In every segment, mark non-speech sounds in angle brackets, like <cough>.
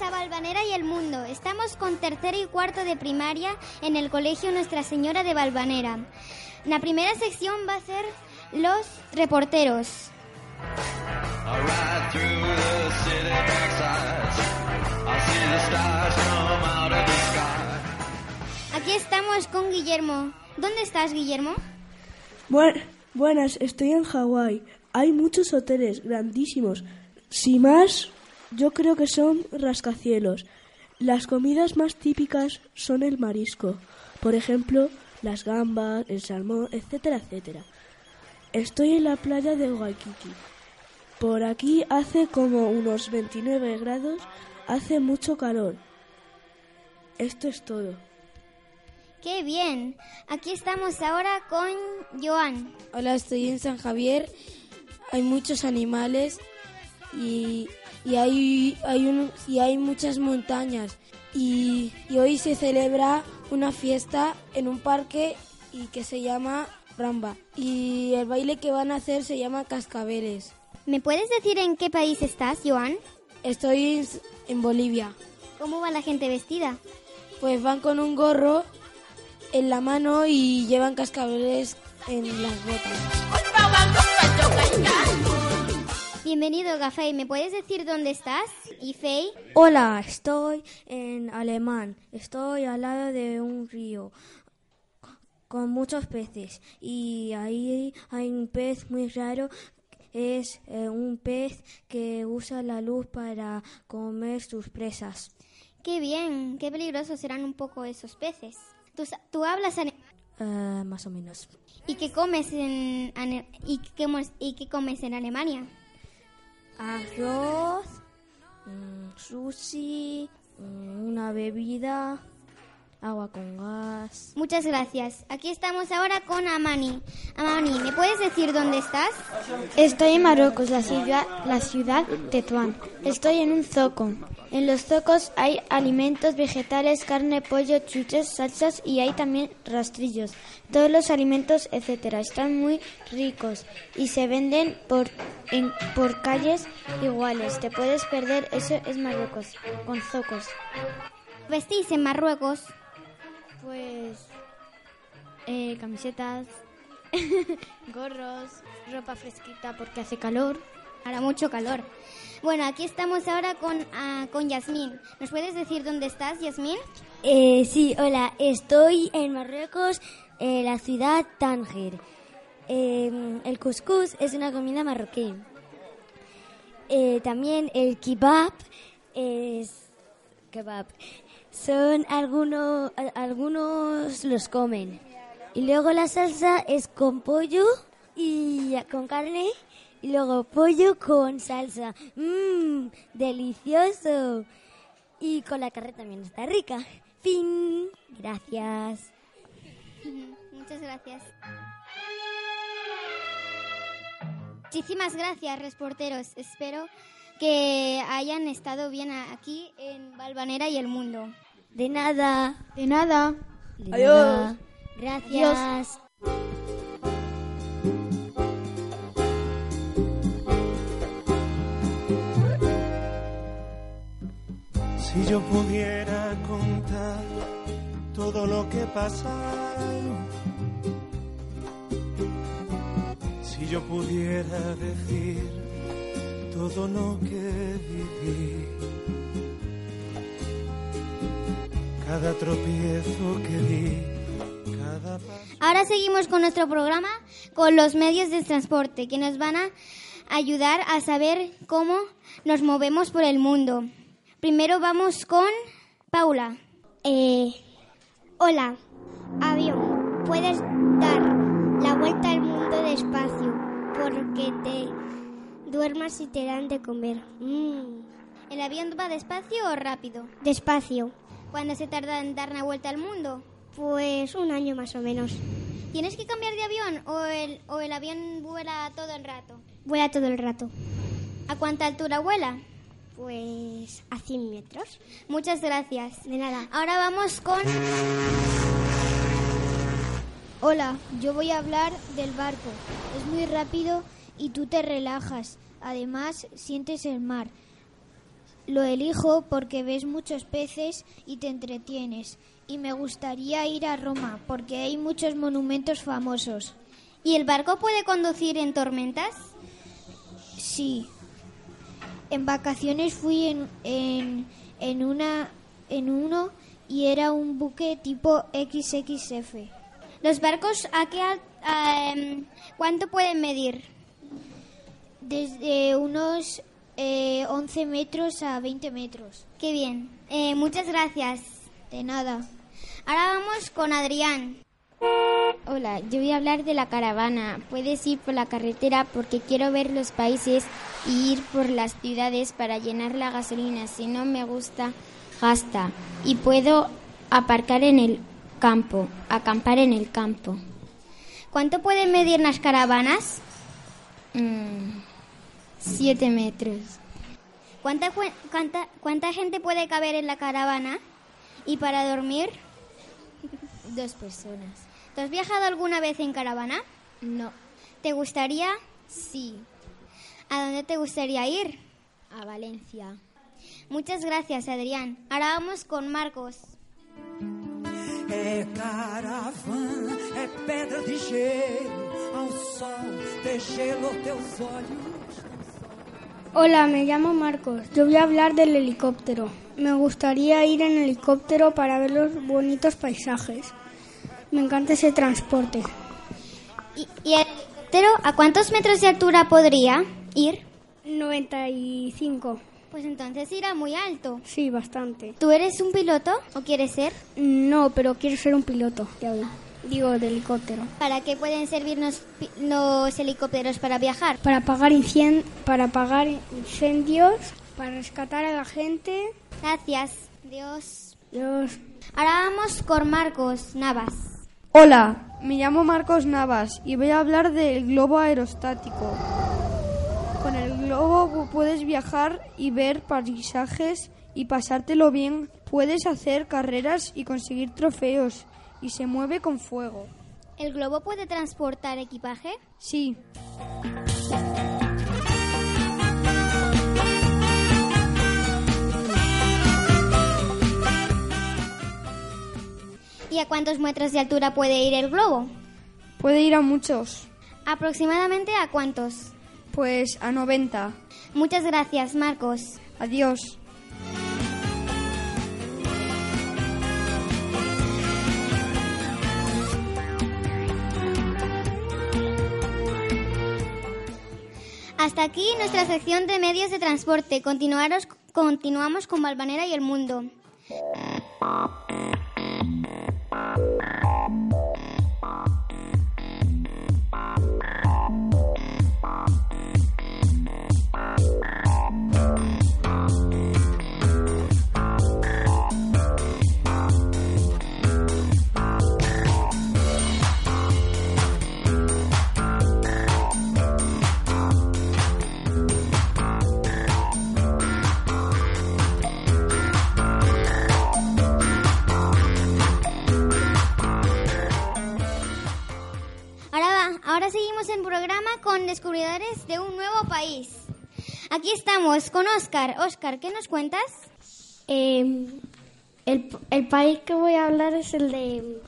Valvanera y el Mundo. Estamos con tercero y cuarto de primaria en el Colegio Nuestra Señora de Valvanera. La primera sección va a ser los reporteros. Aquí estamos con Guillermo. ¿Dónde estás, Guillermo? Buen- buenas, estoy en Hawái. Hay muchos hoteles grandísimos. Si más, yo creo que son rascacielos. Las comidas más típicas son el marisco. Por ejemplo, las gambas, el salmón, etcétera, etcétera. Estoy en la playa de Waikiki. Por aquí hace como unos 29 grados, hace mucho calor. Esto es todo. ¡Qué bien! Aquí estamos ahora con Joan. Hola, estoy en San Javier. Hay muchos animales y, y hay, hay, un- y hay muchas montañas. Y, y hoy se celebra una fiesta en un parque y que se llama Ramba. Y el baile que van a hacer se llama Cascabeles. ¿Me puedes decir en qué país estás, Joan? Estoy en, Bolivia. ¿Cómo va la gente vestida? Pues van con un gorro en la mano y llevan cascabeles en las botas. Bienvenido, Gafei. ¿Me puedes decir dónde estás? ¿Y Fei? Hola, estoy en Alemán. Estoy al lado de un río con muchos peces y ahí hay un pez muy raro. Es eh, un pez que usa la luz para comer sus presas. ¡Qué bien! ¡Qué peligrosos serán un poco esos peces! ¿Tú, tú hablas Eh, más o menos. ¿Y qué comes en y qué, y qué comes en Alemania? Arroz, mm, sushi, mm, una bebida, agua con gas. Muchas gracias. Aquí estamos ahora con Amani. Amani, ¿me puedes decir dónde estás? Estoy en Marruecos, la ciudad, la ciudad de Tuán. Estoy en un zoco. En los zocos hay alimentos vegetales, carne, pollo, chuches, salsas y hay también rastrillos. Todos los alimentos, etcétera, están muy ricos y se venden por en, por calles iguales. Te puedes perder, eso es Marruecos, con zocos. ¿Vestís en Marruecos? Pues eh, camisetas, <laughs> gorros, ropa fresquita porque hace calor. Hará mucho calor. Bueno, aquí estamos ahora con, ah, con Yasmín. ¿Nos puedes decir dónde estás, Yasmín? Eh, sí, hola, estoy en Marruecos, en la ciudad Tánger. Eh, el couscous es una comida marroquí. Eh, también el kebab es kebab. Son algunos, algunos los comen. Y luego la salsa es con pollo y con carne y luego pollo con salsa. Mmm, delicioso. Y con la carne también está rica. Fin. Gracias. <laughs> Muchas gracias. Muchísimas gracias, reporteros. Espero que hayan estado bien aquí en Valvanera y el mundo. De nada. De nada. De Adiós. nada. Gracias. Si yo pudiera contar todo lo que pasa, si yo pudiera decir todo lo que viví, cada tropiezo que di, cada paso. Ahora seguimos con nuestro programa con los medios de transporte que nos van a ayudar a saber cómo nos movemos por el mundo. Primero vamos con Paula. Eh, hola, avión, puedes dar la vuelta al mundo despacio porque te duermas y te dan de comer. Mm, ¿El avión va despacio o rápido? despacio, ¿Cuándo se tarda en dar una vuelta al mundo? pues un año más o menos. ¿Tienes que cambiar de avión o el, o el avión vuela todo el rato? Vuela todo el rato, ¿A cuánta altura vuela? pues a 100 metros. Muchas gracias. De nada. Ahora vamos con... Hola, yo voy a hablar del barco. Es muy rápido y tú te relajas. Además, sientes el mar. Lo elijo porque ves muchos peces y te entretienes. Y me gustaría ir a Roma porque hay muchos monumentos famosos. ¿Y el barco puede conducir en tormentas? Sí. En vacaciones fui en, en, una en uno y era un buque tipo XXF. ¿Los barcos a qué em, cuánto pueden medir? Desde unos eh, 11 metros a 20 metros. Qué bien. Eh, muchas gracias. De nada. Ahora vamos con Adrián. Hola, yo voy a hablar de la caravana. Puedes ir por la carretera porque quiero ver los países y ir por las ciudades para llenar la gasolina. Si no me gusta, gasta. Y puedo aparcar en el campo, acampar en el campo. ¿Cuánto pueden medir las caravanas? Mm, siete metros. ¿Cuánta, cuánta, ¿Cuánta gente puede caber en la caravana? ¿Y para dormir? <laughs> Dos personas. ¿Tú has viajado alguna vez en caravana? No, ¿Te gustaría? sí, ¿A dónde te gustaría ir? a Valencia. Muchas gracias, Adrián. Ahora vamos con Marcos. É caravana, é pedra de gelo, ao sol de gelo teus olhos. Hola, me llamo Marcos. Yo voy a hablar del helicóptero. Me gustaría ir en helicóptero para ver los bonitos paisajes. Me encanta ese transporte. ¿Y, y el helicóptero a cuántos metros de altura podría ir? 95. Pues entonces irá muy alto. Sí, bastante. ¿Tú eres un piloto o quieres ser? No, pero quiero ser un piloto. Ya. Digo, de helicóptero. ¿Para qué pueden servir los, helicópteros para viajar? Para apagar, incien- para apagar incendios, para rescatar a la gente. Gracias. Dios. Dios. Ahora vamos con Marcos Navas. Hola, me llamo Marcos Navas y voy a hablar del globo aerostático. Con el globo pu- puedes viajar y ver paisajes y pasártelo bien. Puedes hacer carreras y conseguir trofeos y se mueve con fuego. ¿El globo puede transportar equipaje? Sí, ¿Y a cuántos metros de altura puede ir el globo? puede ir a muchos. ¿Aproximadamente a cuántos? Pues a 90. Muchas gracias, Marcos. Adiós. Hasta aquí nuestra sección de medios de transporte. Continuamos con Valvanera y el mundo. Seguimos en programa con descubridores de un nuevo país. Aquí estamos con Oscar. Oscar, ¿qué nos cuentas? Eh, el, el país que voy a hablar es el de...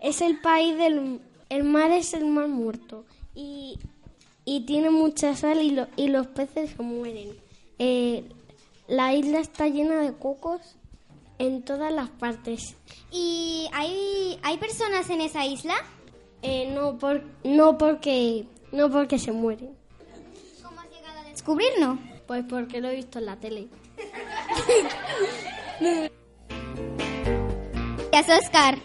Es el país del... El mar es el mar muerto. Y, y tiene mucha sal y, lo- y los peces se mueren. Eh, la isla está llena de cocos en todas las partes. ¿Y hay, hay personas en esa isla? Eh, no, por, no, porque, no porque se mueren. ¿Cómo has llegado a descubrirlo? Pues porque lo he visto en la tele. <laughs> Gracias, Oscar.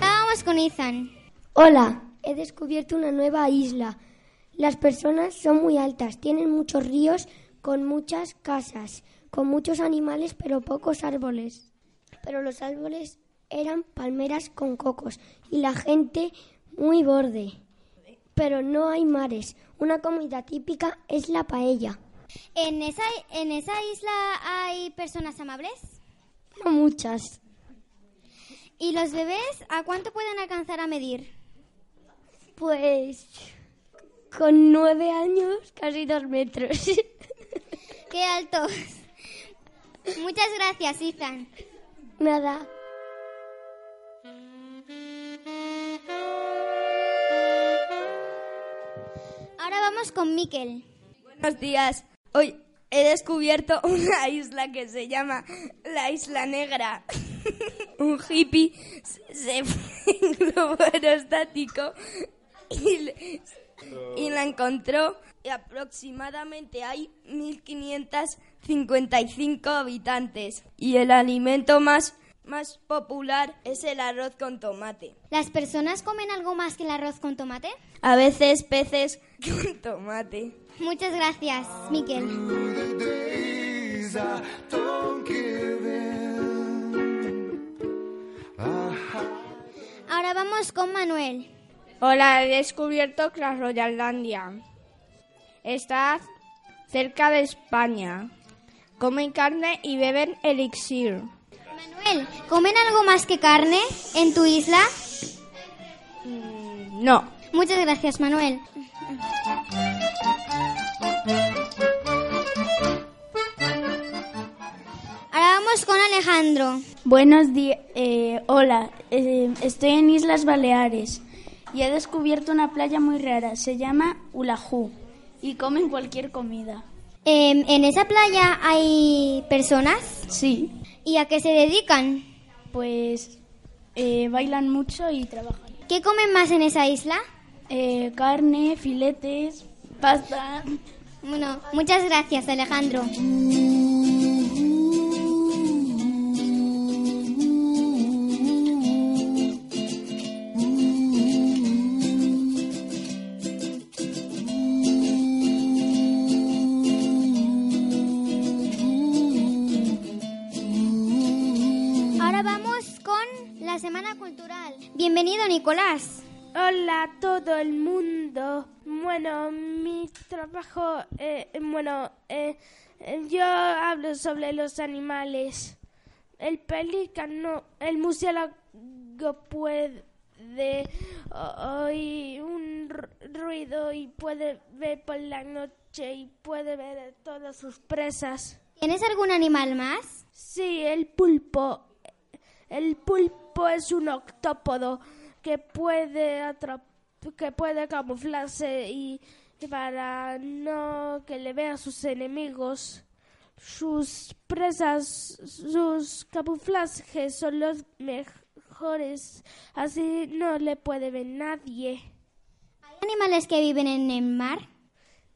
Vamos con Ethan. Hola, he descubierto una nueva isla. Las personas son muy altas, tienen muchos ríos con muchas casas, con muchos animales pero pocos árboles. Pero los árboles eran palmeras con cocos y la gente muy borde. Pero no hay mares. Una comida típica es la paella. ¿En esa, ¿En esa isla hay personas amables? No muchas. ¿Y los bebés a cuánto pueden alcanzar a medir? Pues con nueve años, casi dos metros. <laughs> ¡Qué altos! Muchas gracias, Ethan. Nada. Ahora vamos con Miquel. Buenos días. Hoy he descubierto <laughs> una isla que se llama la Isla Negra. <laughs> Un hippie se fue en globo aerostático y, le- la encontró. Y aproximadamente hay 1.555 habitantes. Y el alimento más, más popular es el arroz con tomate. ¿Las personas comen algo más que el arroz con tomate? A veces peces <laughs> con tomate. Muchas gracias, Miquel. Ahora vamos con Manuel. Hola, he descubierto Clash Royallandia. Está cerca de España. Comen carne y beben elixir. Manuel, ¿comen algo más que carne en tu isla? No. Muchas gracias, Manuel. Ahora vamos con Alejandro. Buenos días. hola, eh, estoy en Islas Baleares y he descubierto una playa muy rara. Se llama Ulaju y comen cualquier comida. Em, ¿En esa playa hay personas? Sí. ¿Y a qué se dedican? Pues eh, bailan mucho y trabajan. ¿Qué comen más en esa isla? Eh, carne, filetes, pasta. Bueno, muchas gracias, Alejandro. Nicolás. Hola a todo el mundo. Bueno, mi trabajo, eh, bueno, eh, yo hablo sobre los animales. El pelícano, el murciélago puede oír un ru- ruido y puede ver por la noche y puede ver todas sus presas. ¿Tienes algún animal más? Sí, el pulpo. El pulpo es un octópodo que puede que puede camuflarse y para no que le vean sus enemigos. Sus presas, sus camuflajes son los mejores, así no le puede ver nadie. ¿Hay animales que viven en el mar?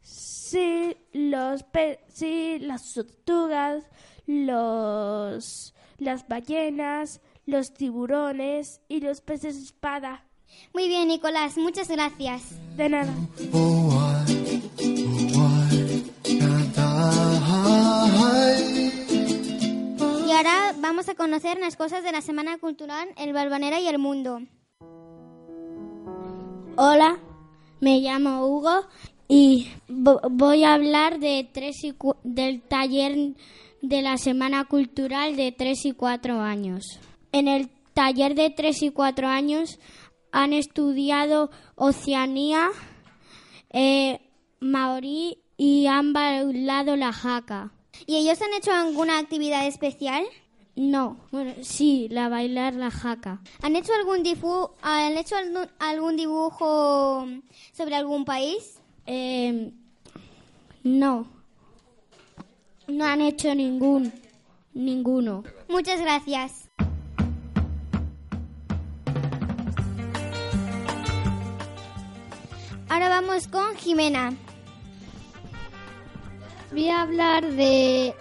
Sí, los pe sí, las tortugas, los las ballenas, los tiburones y los peces espada. Muy bien, Nicolás, muchas gracias. De nada. Y ahora vamos a conocer las cosas de la Semana Cultural, el Balvanera y el Mundo. Hola, me llamo Hugo y vo- voy a hablar de tres y cu- del taller de la Semana Cultural de 3 y 4 años. En el taller de 3 y 4 años han estudiado Oceanía, eh, Maorí y han bailado la jaca. ¿Y ellos han hecho alguna actividad especial? No, bueno, sí, la bailar la jaca. ¿Han hecho algún, difu- ¿han hecho algún, algún dibujo sobre algún país? Eh, no, no han hecho ningún, ninguno. Muchas gracias. Ahora vamos con Jimena. Voy a hablar de...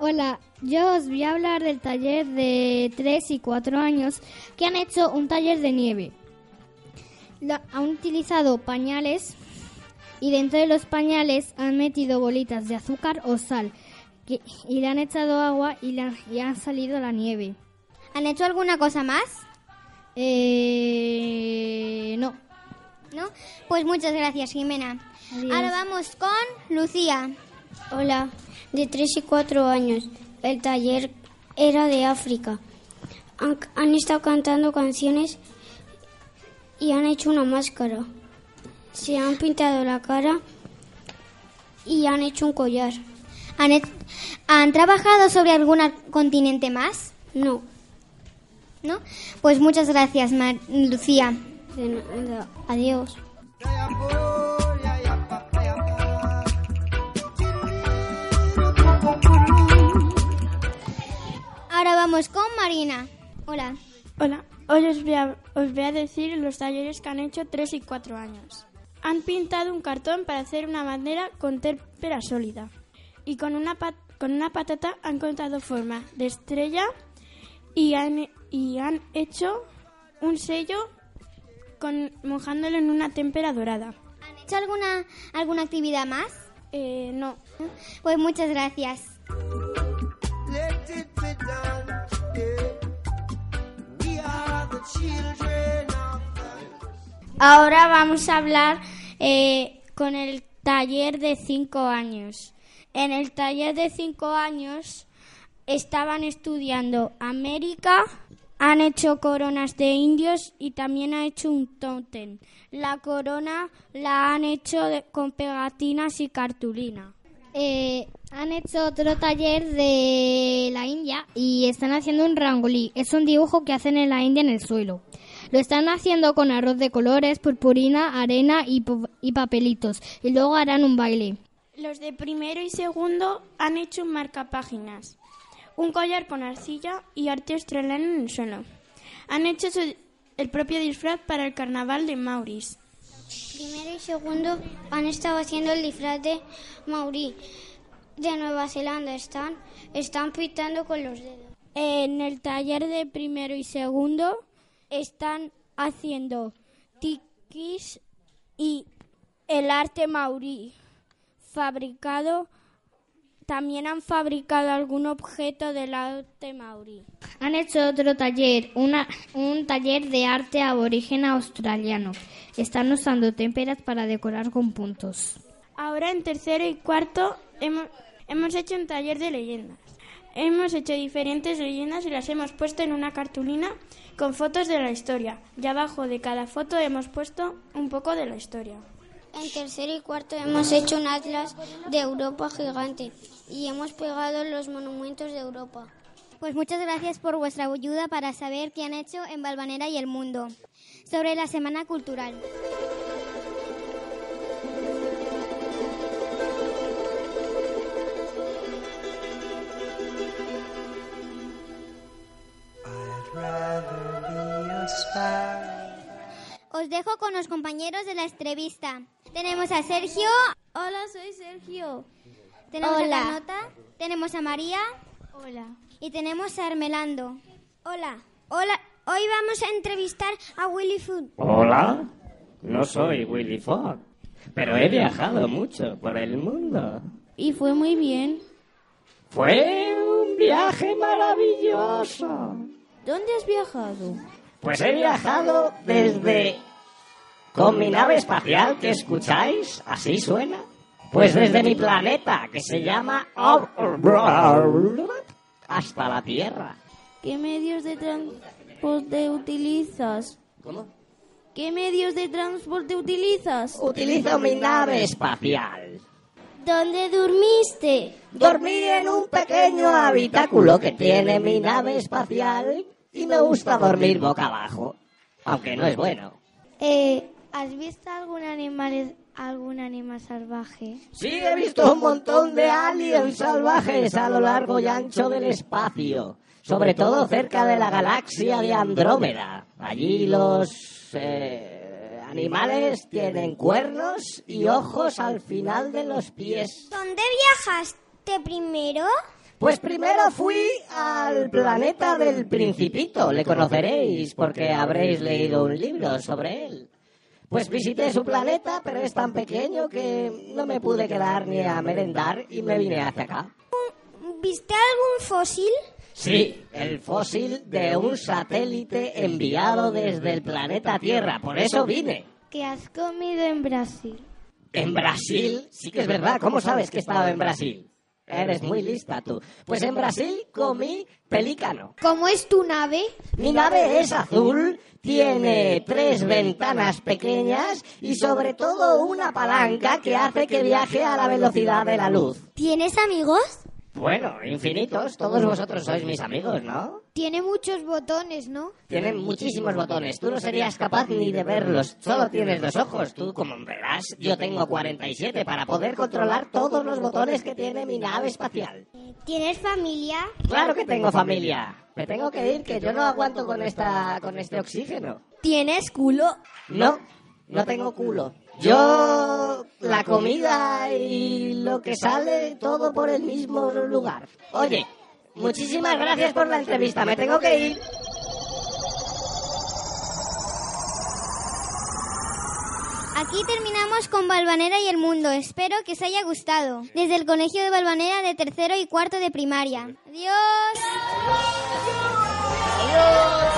Hola, yo os voy a hablar del taller de 3 y 4 años que han hecho un taller de nieve. La- han utilizado pañales y dentro de los pañales han metido bolitas de azúcar o sal que- y le han echado agua y, han- y han salido la nieve. ¿Han hecho alguna cosa más? Eh, no. ¿No? Pues muchas gracias, Jimena. Adiós. Ahora vamos con Lucía. Hola, de 3 y 4 años. El taller era de África. han, han estado cantando canciones y han hecho una máscara. Se han pintado la cara y han hecho un collar. ¿Han, he- han trabajado sobre algún continente más? No. ¿No? Pues muchas gracias, Mar- Lucía. De nada. Adiós. Ahora vamos con Marina. Hola. Hola, hoy os voy, a, os voy a decir los talleres que han hecho 3 y 4 años. Han pintado un cartón para hacer una bandera con témpera sólida. Y con una, pat- con una patata han contado forma de estrella y han, y han hecho un sello con, mojándolo en una témpera dorada. ¿Han hecho alguna, alguna actividad más? Eh, no. Pues muchas gracias. Ahora vamos a hablar eh, con el taller de 5 años. En el taller de 5 años estaban estudiando América, han hecho coronas de indios y también ha hecho un tótem. La corona la han hecho de- con pegatinas y cartulina. Eh, han hecho otro taller de la India y están haciendo un rangolí. Es un dibujo que hacen en la India en el suelo. Lo están haciendo con arroz de colores, purpurina, arena y, y papelitos. Y luego harán un baile. Los de primero y segundo han hecho un marcapáginas, un collar con arcilla y arte australiano en el suelo. Han hecho su- el propio disfraz para el carnaval de Maurice. Primero y segundo han estado haciendo el disfraz de Mauri de Nueva Zelanda. Están, están pintando con los dedos. En el taller de primero y segundo están haciendo tikis y el arte maurí fabricado. También han fabricado algún objeto del arte maurí. Han hecho otro taller, un taller de arte aborigen australiano. Están usando témperas para decorar con puntos. Ahora en tercero y cuarto hemos, hemos hecho un taller de leyendas. Hemos hecho diferentes leyendas y las hemos puesto en una cartulina con fotos de la historia. Y abajo de cada foto hemos puesto un poco de la historia. En tercero y cuarto hemos hecho un atlas de Europa gigante y hemos pegado los monumentos de Europa. Pues muchas gracias por vuestra ayuda para saber qué han hecho en Valvanera y el mundo sobre la Semana Cultural. I'd rather be a sparrow. Os dejo con los compañeros de la entrevista. Tenemos a Sergio. Hola, soy Sergio. Tenemos Hola. a Carlota. Tenemos a María. Hola. Y tenemos a Hermelando. Hola, hola. Hoy vamos a entrevistar a Willy Food. Hola, no soy Willy Fogg, pero he viajado mucho por el mundo. Y fue muy bien. Fue un viaje maravilloso. ¿Dónde has viajado? Pues he viajado desde... Con mi nave espacial que escucháis, así suena. Pues desde mi planeta, que se llama... hasta la Tierra. ¿Qué medios de transporte utilizas? ¿Cómo? ¿Qué medios de transporte utilizas? Utilizo mi nave espacial. ¿Dónde dormiste? Dormí en un pequeño habitáculo que tiene mi nave espacial y me gusta dormir boca abajo, aunque no es bueno. Eh, ¿Has visto algún animal, algún animal salvaje? Sí, he visto un montón de aliens salvajes a lo largo y ancho del espacio, sobre todo cerca de la galaxia de Andrómeda. Allí los eh, animales tienen cuernos y ojos al final de los pies. ¿Dónde viajaste primero? Pues primero fui al planeta del Principito, le conoceréis porque habréis leído un libro sobre él. Pues visité su planeta, pero es tan pequeño que no me pude quedar ni a merendar y me vine hacia acá. ¿Viste algún fósil? Sí, el fósil de un satélite enviado desde el planeta Tierra, por eso vine. ¿Qué has comido en Brasil? ¿En Brasil? Sí que es verdad, ¿cómo sabes que he estado en Brasil? Eres muy lista tú. Pues en Brasil comí pelícano. ¿Cómo es tu nave? Mi nave es azul, tiene tres ventanas pequeñas y sobre todo una palanca que hace que viaje a la velocidad de la luz. ¿Tienes amigos? Bueno, infinitos, todos vosotros sois mis amigos, ¿no? Tiene muchos botones, ¿no? Tienen muchísimos botones, tú no serías capaz ni de verlos, solo tienes dos ojos, tú como verás, yo tengo 47 para poder controlar todos los botones que tiene mi nave espacial. ¿Tienes familia? Claro que tengo familia. Me tengo que ir, que yo no aguanto con esta, con este oxígeno. ¿Tienes culo? No, no tengo culo. Yo, la comida y lo que sale, todo por el mismo lugar. Oye, muchísimas gracias por la entrevista, me tengo que ir. Aquí terminamos con Balvanera y el mundo. Espero que os haya gustado. Desde el Colegio de Balvanera de tercero y cuarto de primaria. Adiós. ¡Revolución!